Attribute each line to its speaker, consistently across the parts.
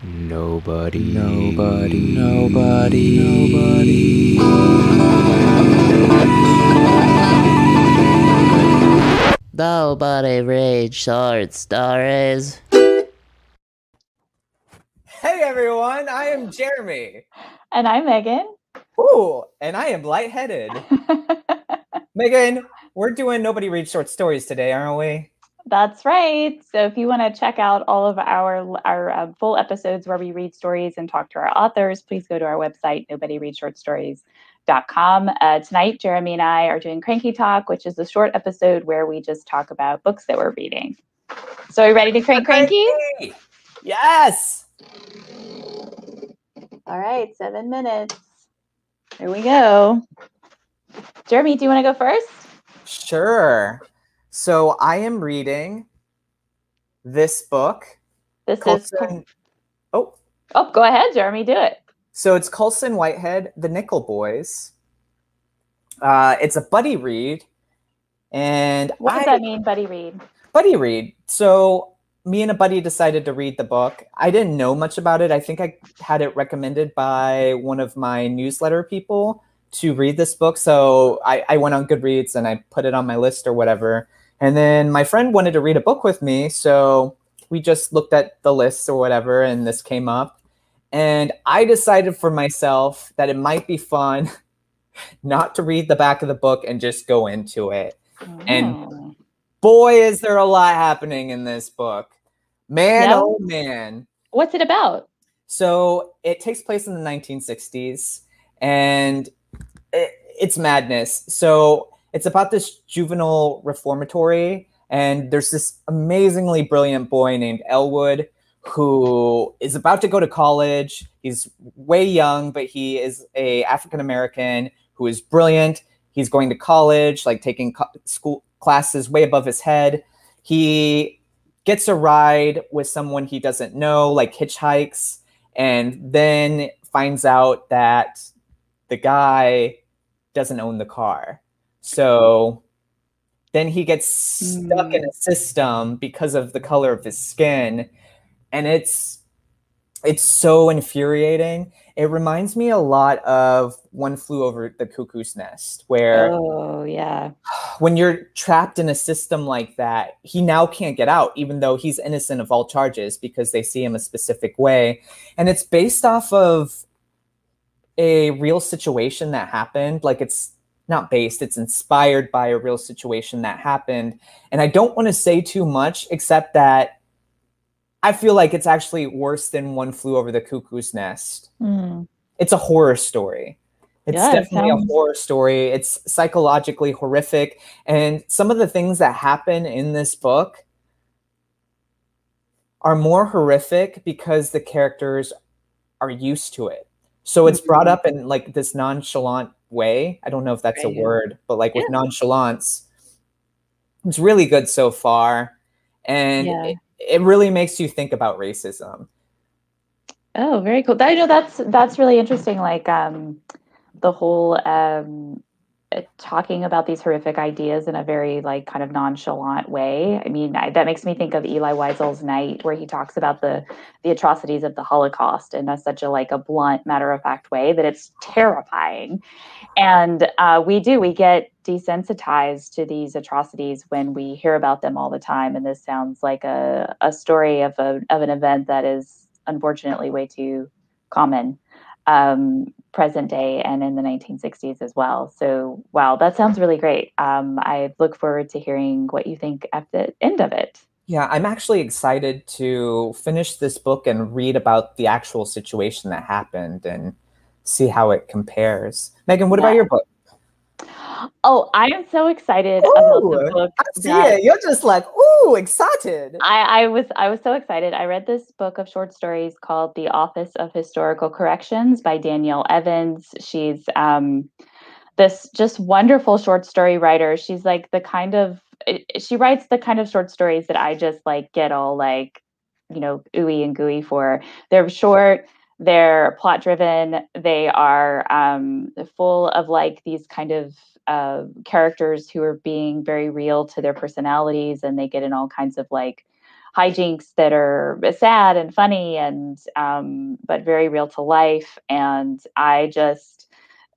Speaker 1: Nobody.
Speaker 2: Nobody. Nobody. Nobody.
Speaker 3: Nobody reads short stories.
Speaker 4: Hey everyone, I am Jeremy.
Speaker 5: And I'm Megan.
Speaker 4: Ooh, and I am lightheaded. Megan, we're doing Nobody Reads Short Stories today, aren't we?
Speaker 5: That's right. So if you want to check out all of our our uh, full episodes where we read stories and talk to our authors, please go to our website nobodyreadshortstories.com. Uh, tonight, Jeremy and I are doing Cranky Talk, which is a short episode where we just talk about books that we're reading. So are you ready to crank cranky?
Speaker 4: Cranky! Yes.
Speaker 5: All right, seven minutes. Here we go. Jeremy, do you want to go first?
Speaker 4: Sure. So I am reading this book.
Speaker 5: This is
Speaker 4: Oh,
Speaker 5: oh, go ahead, Jeremy. Do it.
Speaker 4: so it's Colson Whitehead, The Nickel Boys. Uh, it's a buddy read, and
Speaker 5: What does
Speaker 4: I-
Speaker 5: that mean, buddy read?
Speaker 4: buddy read. So me and a buddy decided to read the book. I didn't know much about it. I think I had it recommended by one of my newsletter people to read this book. So I, I went on Goodreads and I put it on my list or whatever. And then my friend wanted to read a book with me. So we just looked at the lists or whatever, and this came up. And I decided for myself that it might be fun not to read the back of the book and just go into it And-
Speaker 5: Mm.
Speaker 4: boy, is there a lot happening in this book. Man,
Speaker 5: Yep.
Speaker 4: oh man.
Speaker 5: what's it about?
Speaker 4: So it takes place in the 1960s and it, it's madness. So it's about this juvenile reformatory, and there's this amazingly brilliant boy named Elwood who is about to go to college. He's way young, but he is a African American who is brilliant. He's going to college, like taking co- school classes way above his head. He gets a ride with someone he doesn't know, like hitchhikes, and then finds out that the guy doesn't own the car. So then he gets stuck in a system because of the color of his skin and it's it's so infuriating. It reminds me a lot of One Flew Over the Cuckoo's Nest where
Speaker 5: Oh, yeah.
Speaker 4: when you're trapped in a system like that, he now can't get out, even though he's innocent of all charges because they see him a specific way. And it's based off of a real situation that happened. Like it's not based, it's inspired by a real situation that happened. And I don't want to say too much, except that I feel like it's actually worse than One Flew Over the Cuckoo's Nest
Speaker 5: Mm.
Speaker 4: it's a horror story. It's
Speaker 5: Yeah, it
Speaker 4: definitely
Speaker 5: sounds-
Speaker 4: a horror story. It's psychologically horrific. And some of the things that happen in this book are more horrific because the characters are used to it. So it's brought
Speaker 5: Mhm.
Speaker 4: up in like this nonchalant way. I don't know if that's
Speaker 5: Right.
Speaker 4: a word, but like with nonchalance. It's really good so far. And
Speaker 5: Yeah.
Speaker 4: it, it really makes you think about racism.
Speaker 5: Oh, very cool. I know that's that's really interesting. Like um, the whole um, talking about these horrific ideas in a very like kind of nonchalant way. I mean, I, that makes me think of Elie Wiesel's Night, where he talks about the the atrocities of the Holocaust in a, such a like a blunt, matter of fact way that it's terrifying. And uh, we do we get desensitized to these atrocities when we hear about them all the time. And this sounds like a a story of a of an event that is unfortunately way too common um, present day and in the 1960s as well. So, wow, that sounds really great. Um, I look forward to hearing what you think at the end of it.
Speaker 4: Yeah, I'm actually excited to finish this book and read about the actual situation that happened and see how it compares. Megan, what about your book?
Speaker 5: Oh, I am so excited about the book.
Speaker 4: I see it. You're just like, ooh, excited.
Speaker 5: I, I was I was so excited. I read this book of short stories called The Office of Historical Corrections by Danielle Evans. She's um, this just wonderful short story writer. She's like the kind of she writes the kind of short stories that I just like get all like you know ooey and gooey for. They're short. They're plot driven. They are um, full of like these kind of uh, characters who are being very real to their personalities, and they get in all kinds of like hijinks that are sad and funny and um, but very real to life. And I just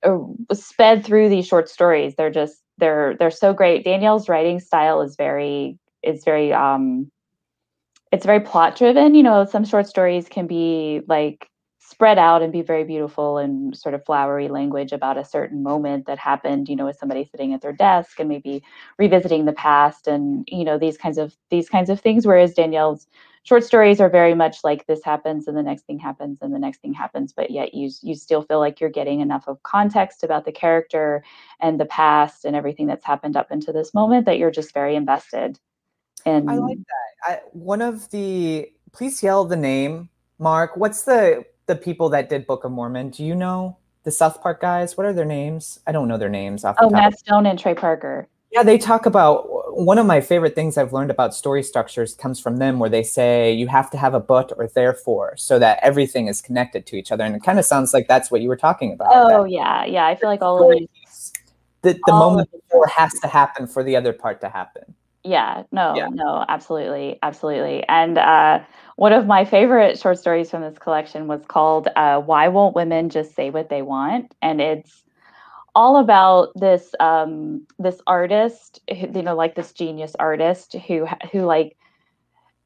Speaker 5: uh, sped through these short stories. They're just they're they're so great. Danielle's writing style is very is very um it's very plot driven. You know, some short stories can be like spread out and be very beautiful and sort of flowery language about a certain moment that happened you know with somebody sitting at their desk and maybe revisiting the past and you know these kinds of these kinds of things whereas danielle's short stories are very much like this happens and the next thing happens and the next thing happens but yet you you still feel like you're getting enough of context about the character and the past and everything that's happened up into this moment that you're just very invested and
Speaker 4: I like that. I, one of the please yell the name, Mark. What's the the people that did Book of Mormon? Do you know the South Park guys? What are their names? I don't know their names off.
Speaker 5: oh matt stone and trey parker
Speaker 4: Yeah, they talk about one of my favorite things I've learned about story structures comes from them, where they say you have to have a but or therefore so that everything is connected to each other. And it kind of sounds like that's what you were talking about.
Speaker 5: oh yeah yeah i feel like all of these
Speaker 4: the, the moment before has to happen for the other part to happen.
Speaker 5: Yeah, no,
Speaker 4: Yeah.
Speaker 5: no, absolutely, absolutely. And uh, one of my favorite short stories from this collection was called uh, "Why Won't Women Just Say What They Want?" and it's all about this um, this artist, you know, like this genius artist who who like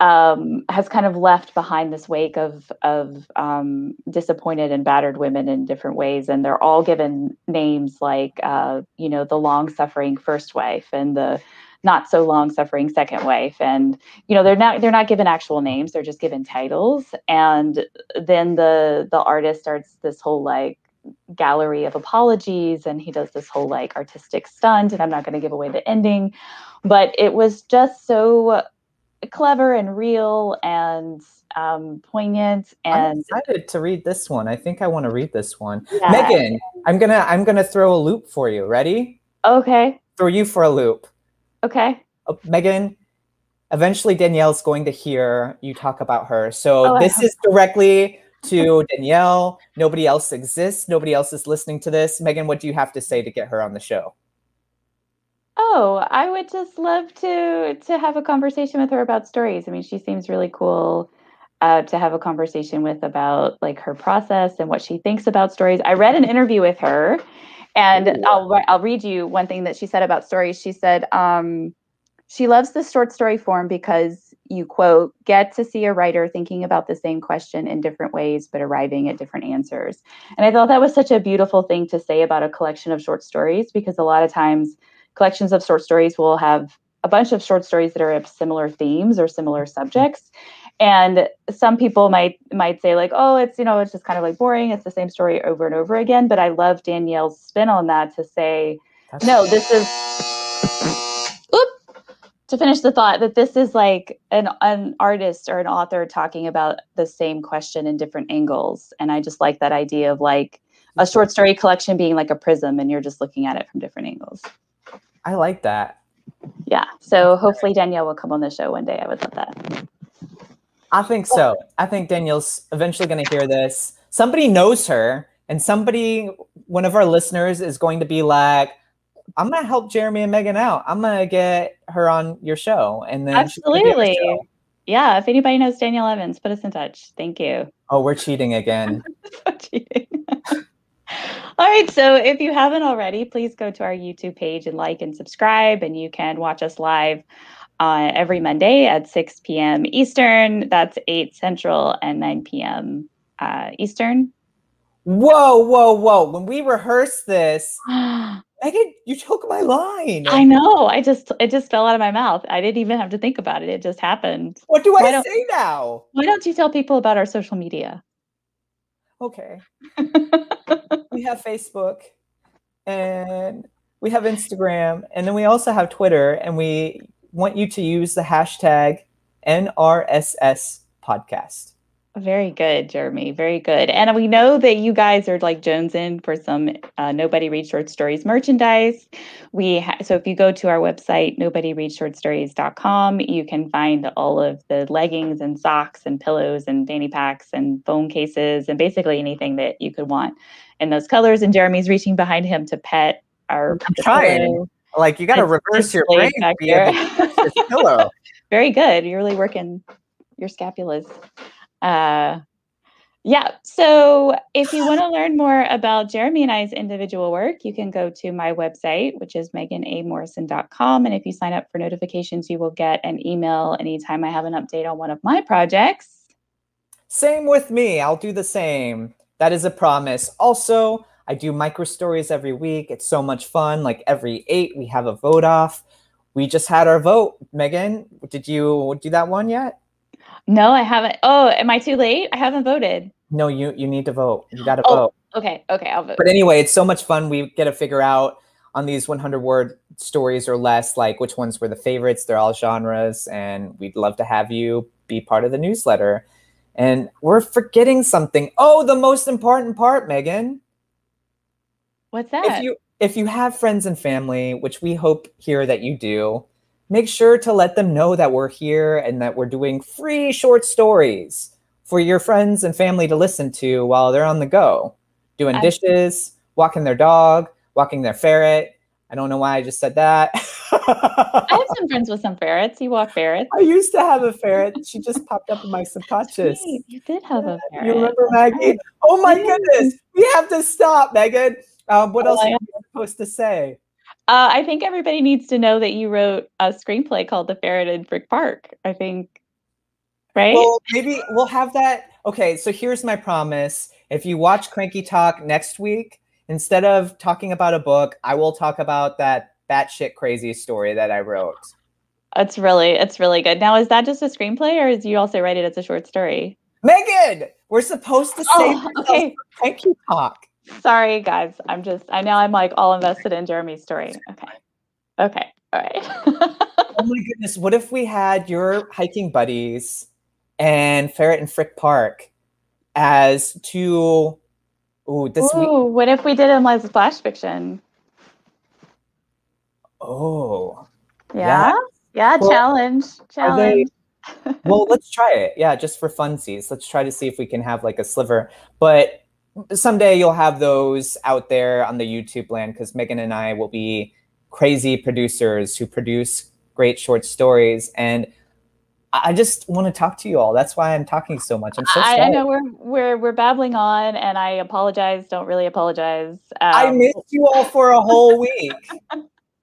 Speaker 5: um, has kind of left behind this wake of of um, disappointed and battered women in different ways, and they're all given names like uh, you know the long suffering first wife and the not so long suffering second wife and you know they're not they're not given actual names they're just given titles and then the the artist starts this whole like gallery of apologies and he does this whole like artistic stunt and i'm not going to give away the ending but it was just so clever and real and um, poignant and I'm
Speaker 4: excited to read this one. I think I want to read this one.
Speaker 5: yeah.
Speaker 4: Megan, I'm gonna I'm gonna throw a loop for you. Ready?
Speaker 5: okay
Speaker 4: Throw you for a loop.
Speaker 5: Okay
Speaker 4: Oh, Megan, eventually Danielle's going to hear you talk about her. So
Speaker 5: Oh,
Speaker 4: this is directly to Danielle. Nobody else exists. Nobody else is listening to this. Megan, what do you have to say to get her on the show?
Speaker 5: Oh, I would just love to to have a conversation with her about stories. I mean, she seems really cool uh, to have a conversation with about like her process and what she thinks about stories. I read an interview with her, and. I'll I'll read you one thing that she said about stories. She said um, she loves the short story form because you quote get to see a writer thinking about the same question in different ways but arriving at different answers. And I thought that was such a beautiful thing to say about a collection of short stories because a lot of times collections of short stories will have a bunch of short stories that are of similar themes or similar subjects and some people might might say like oh it's you know it's just kind of like boring. It's the same story over and over again. But i love danielle's spin on that to say no this is Oop! to finish the thought that this is like an, an artist or an author talking about the same question in different angles. And i just like that idea of like a short story collection being like a prism and you're just looking at it from different angles.
Speaker 4: I like that.
Speaker 5: yeah. So hopefully danielle will come on the show one day. I would love that
Speaker 4: I think so. I think Danielle's eventually going to hear this. Somebody knows her, and somebody, one of our listeners, is going to be like, "I'm going to help Jeremy and Megan out. I'm going to get her on your show." And then she's gonna be on the
Speaker 5: absolutely yeah if anybody knows danielle evans put us in touch thank you
Speaker 4: Oh, we're cheating again.
Speaker 5: cheating. All right, so if you haven't already, please go to our YouTube page and like and subscribe, and you can watch us live uh, every Monday at 6 p.m. Eastern. That's 8 Central and 9 p.m. Uh, Eastern.
Speaker 4: Whoa, whoa, whoa! When we rehearsed this,
Speaker 5: I
Speaker 4: Megan, you took my line.
Speaker 5: I know. I just it just fell out of my mouth. I didn't even have to think about it. It just happened.
Speaker 4: What do
Speaker 5: Why
Speaker 4: I say now?
Speaker 5: Why don't you tell people about our social media?
Speaker 4: Okay. we have Facebook and we have Instagram and then we also have Twitter and we want you to use the hashtag NRSS podcast.
Speaker 5: Very good, Jeremy. Very good. And we know that you guys are like Jones in for some uh, Nobody Reads Short Stories merchandise. We ha- so if you go to our website nobodyreadsshortstories.com, you can find all of the leggings and socks and pillows and fanny packs and phone cases and basically anything that you could want in those colors. And Jeremy's reaching behind him to pet our
Speaker 4: I'm trying.
Speaker 5: pillow.
Speaker 4: Like you got to reverse your brain to be able to pillow.
Speaker 5: Very good. You're really working your scapulas. Uh, yeah. So if you want to learn more about Jeremy and I's individual work, you can go to my website, which is meganamorrison.com. And if you sign up for notifications, you will get an email anytime I have an update on one of my projects.
Speaker 4: Same with me. I'll do the same. That is a promise. Also, I do micro stories every week. It's so much fun. Like every eight, we have a vote off. We just had our vote. Megan, did you do that one yet?
Speaker 5: No, I haven't. Oh, am I too late? I haven't voted.
Speaker 4: No, you you need to vote. You got to
Speaker 5: Oh.
Speaker 4: vote.
Speaker 5: Okay, okay, I'll vote.
Speaker 4: But anyway, it's so much fun. We get to figure out on these 100 word stories or less, like which ones were the favorites. They're all genres, and we'd love to have you be part of the newsletter. And we're forgetting something. Oh, the most important part, Megan.
Speaker 5: What's that?
Speaker 4: If you if you have friends and family, which we hope here that you do, make sure to let them know that we're here and that we're doing free short stories for your friends and family to listen to while they're on the go, doing
Speaker 5: I-
Speaker 4: dishes, walking their dog, walking their ferret. I don't know why I just said that.
Speaker 5: I have some friends with some ferrets. You walk ferrets.
Speaker 4: I used to have a ferret. She just popped up in my subconscious.
Speaker 5: Sweet, You did have a ferret.
Speaker 4: You remember Maggie? Oh my goodness. We have to stop, Megan. Um, what
Speaker 5: Oh,
Speaker 4: else
Speaker 5: I
Speaker 4: are we supposed to say?
Speaker 5: Uh, I think everybody needs to know that you wrote a screenplay called The Ferret in Frick Park. I think, right?
Speaker 4: Well, maybe we'll have that. Okay, so here's my promise. If you watch Cranky Talk next week, instead of talking about a book, I will talk about that batshit crazy story that I wrote.
Speaker 5: it's really, it's really good. Now, is that just a screenplay, or is you also write it as a short story?
Speaker 4: Megan, we're supposed to say
Speaker 5: Oh, okay.
Speaker 4: Cranky Talk.
Speaker 5: Sorry, guys. I'm just, I know I'm like all invested in Jeremy's story. Okay. Okay. All right.
Speaker 4: Oh my goodness, what if we had your hiking buddies and Ferret and Frick Park as two? Ooh, this week.
Speaker 5: Ooh, what if we did him as flash fiction?
Speaker 4: Oh,
Speaker 5: Yeah. Yeah.
Speaker 4: Well,
Speaker 5: challenge.
Speaker 4: are they-
Speaker 5: Challenge.
Speaker 4: well, let's try it. Yeah, just for funsies. Let's try to see if we can have like a sliver. But someday you'll have those out there on the YouTube land because Megan and I will be crazy producers who produce great short stories. And I I just want to talk to you all. That's why I'm talking so much. I'm so sorry.
Speaker 5: I, I know we're we're we're babbling on, and I apologize. Don't really apologize.
Speaker 4: I
Speaker 5: Um,
Speaker 4: missed you all for a whole week.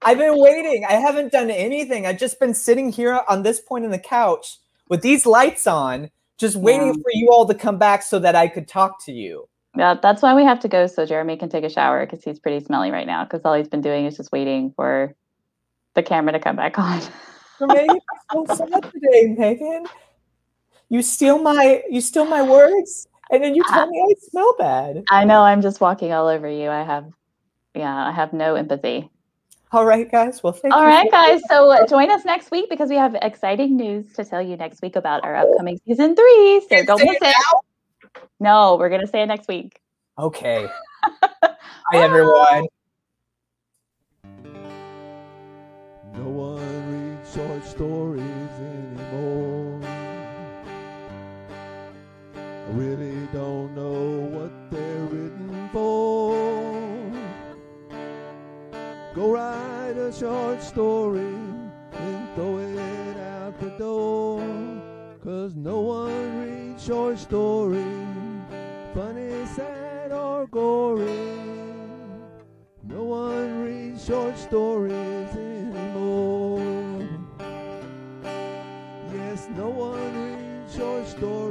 Speaker 4: I've been waiting. I haven't done anything. I've just been sitting here on this point in the couch with these lights on, just waiting
Speaker 5: Yeah.
Speaker 4: for you all to come back so that I could talk to you.
Speaker 5: Yeah, that's why we have to go so Jeremy can take a shower because he's pretty smelly right now. Because all he's been doing is just waiting for the camera to come back on.
Speaker 4: You're making me so sad today, Megan. You steal my you steal my words, and then you tell me I smell bad.
Speaker 5: I know I'm just walking all over you. I have, yeah, I have no empathy.
Speaker 4: All right, guys. Well, thank
Speaker 5: All
Speaker 4: you.
Speaker 5: right, guys. So uh, join us next week because we have exciting news to tell you next week about our upcoming season three. So don't miss
Speaker 4: it
Speaker 5: it. No, we're gonna say it next week.
Speaker 4: Okay. Hi, everyone.
Speaker 2: No one reads short stories anymore. I really don't know what they're written for. Go write a short story and throw it out the door. Cause no one reads Short story, funny, sad, or gory. No one reads short stories anymore. Yes, no one reads short stories.